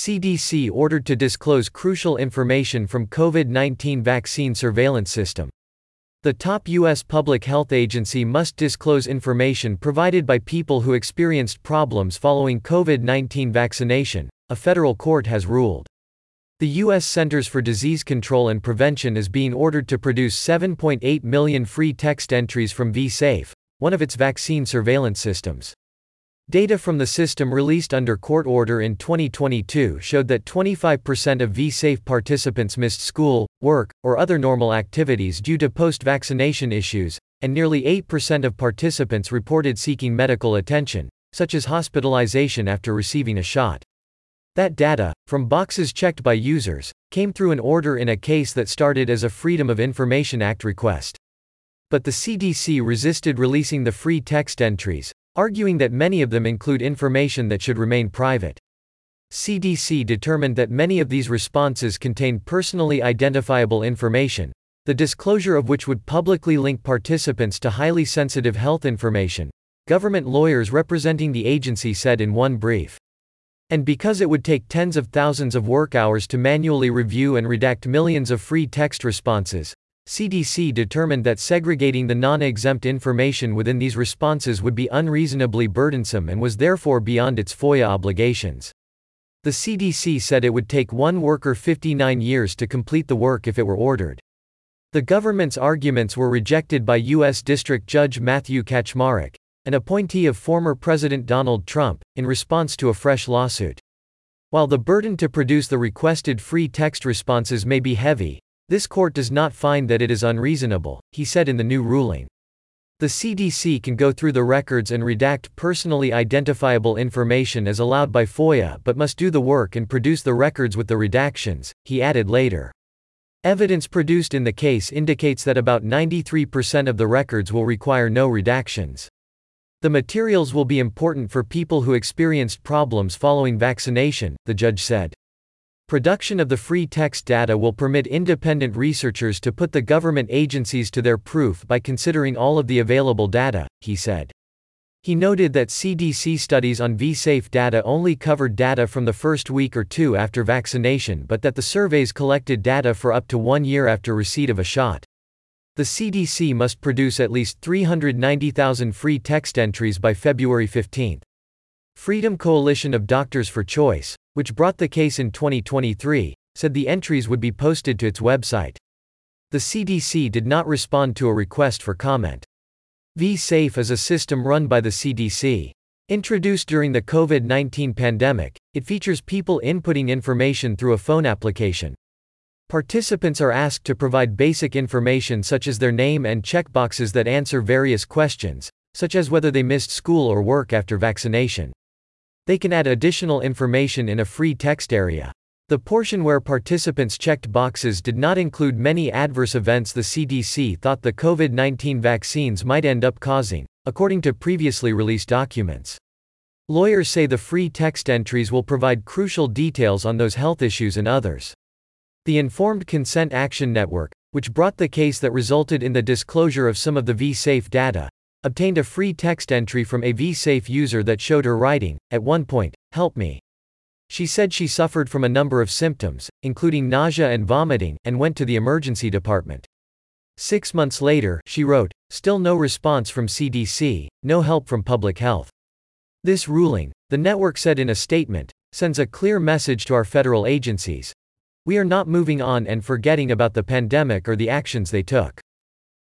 CDC ordered to disclose crucial information from COVID-19 vaccine surveillance system. The top U.S. public health agency must disclose information provided by people who experienced problems following COVID 19 vaccination, a federal court has ruled. The U.S. Centers for Disease Control and Prevention is being ordered to produce 7.8 million free text entries from vSafe, one of its vaccine surveillance systems. Data from the system released under court order in 2022 showed that 25% of vSafe participants missed school, work, or other normal activities due to post vaccination issues, and nearly 8% of participants reported seeking medical attention, such as hospitalization after receiving a shot. That data, from boxes checked by users, came through an order in a case that started as a Freedom of Information Act request. But the CDC resisted releasing the free text entries, arguing that many of them include information that should remain private. CDC determined that many of these responses contain personally identifiable information, the disclosure of which would publicly link participants to highly sensitive health information, government lawyers representing the agency said in one brief. And because it would take tens of thousands of work hours to manually review and redact millions of free text responses, CDC determined that segregating the non-exempt information within these responses would be unreasonably burdensome and was therefore beyond its FOIA obligations. The CDC said it would take one worker 59 years to complete the work if it were ordered. The government's arguments were rejected by U.S. District Judge Matthew Kacsmaryk, an appointee of former President Donald Trump, in response to a fresh lawsuit. While the burden to produce the requested free text responses may be heavy, this court does not find that it is unreasonable, he said in the new ruling. The CDC can go through the records and redact personally identifiable information as allowed by FOIA but must do the work and produce the records with the redactions, he added later. Evidence produced in the case indicates that about 93% of the records will require no redactions. The materials will be important for people who experienced problems following vaccination, the judge said. Production of the free text data will permit independent researchers to put the government agencies to their proof by considering all of the available data, he said. He noted that CDC studies on vSafe data only covered data from the first week or two after vaccination but that the surveys collected data for up to one year after receipt of a shot. The CDC must produce at least 390,000 free text entries by February 15. Freedom Coalition of Doctors for Choice, which brought the case in 2023, said the entries would be posted to its website. The CDC did not respond to a request for comment. vSafe is a system run by the CDC. Introduced during the COVID 19 pandemic, it features people inputting information through a phone application. Participants are asked to provide basic information such as their name and checkboxes that answer various questions, such as whether they missed school or work after vaccination. They can add additional information in a free text area. The portion where participants checked boxes did not include many adverse events the CDC thought the COVID 19 vaccines might end up causing, according to previously released documents. Lawyers say the free text entries will provide crucial details on those health issues and others. The Informed Consent Action Network, which brought the case that resulted in the disclosure of some of the V Safe data, Obtained a free text entry from a vSafe user that showed her writing, at one point, Help me. She said she suffered from a number of symptoms, including nausea and vomiting, and went to the emergency department. Six months later, she wrote, Still no response from CDC, no help from public health. This ruling, the network said in a statement, sends a clear message to our federal agencies. We are not moving on and forgetting about the pandemic or the actions they took.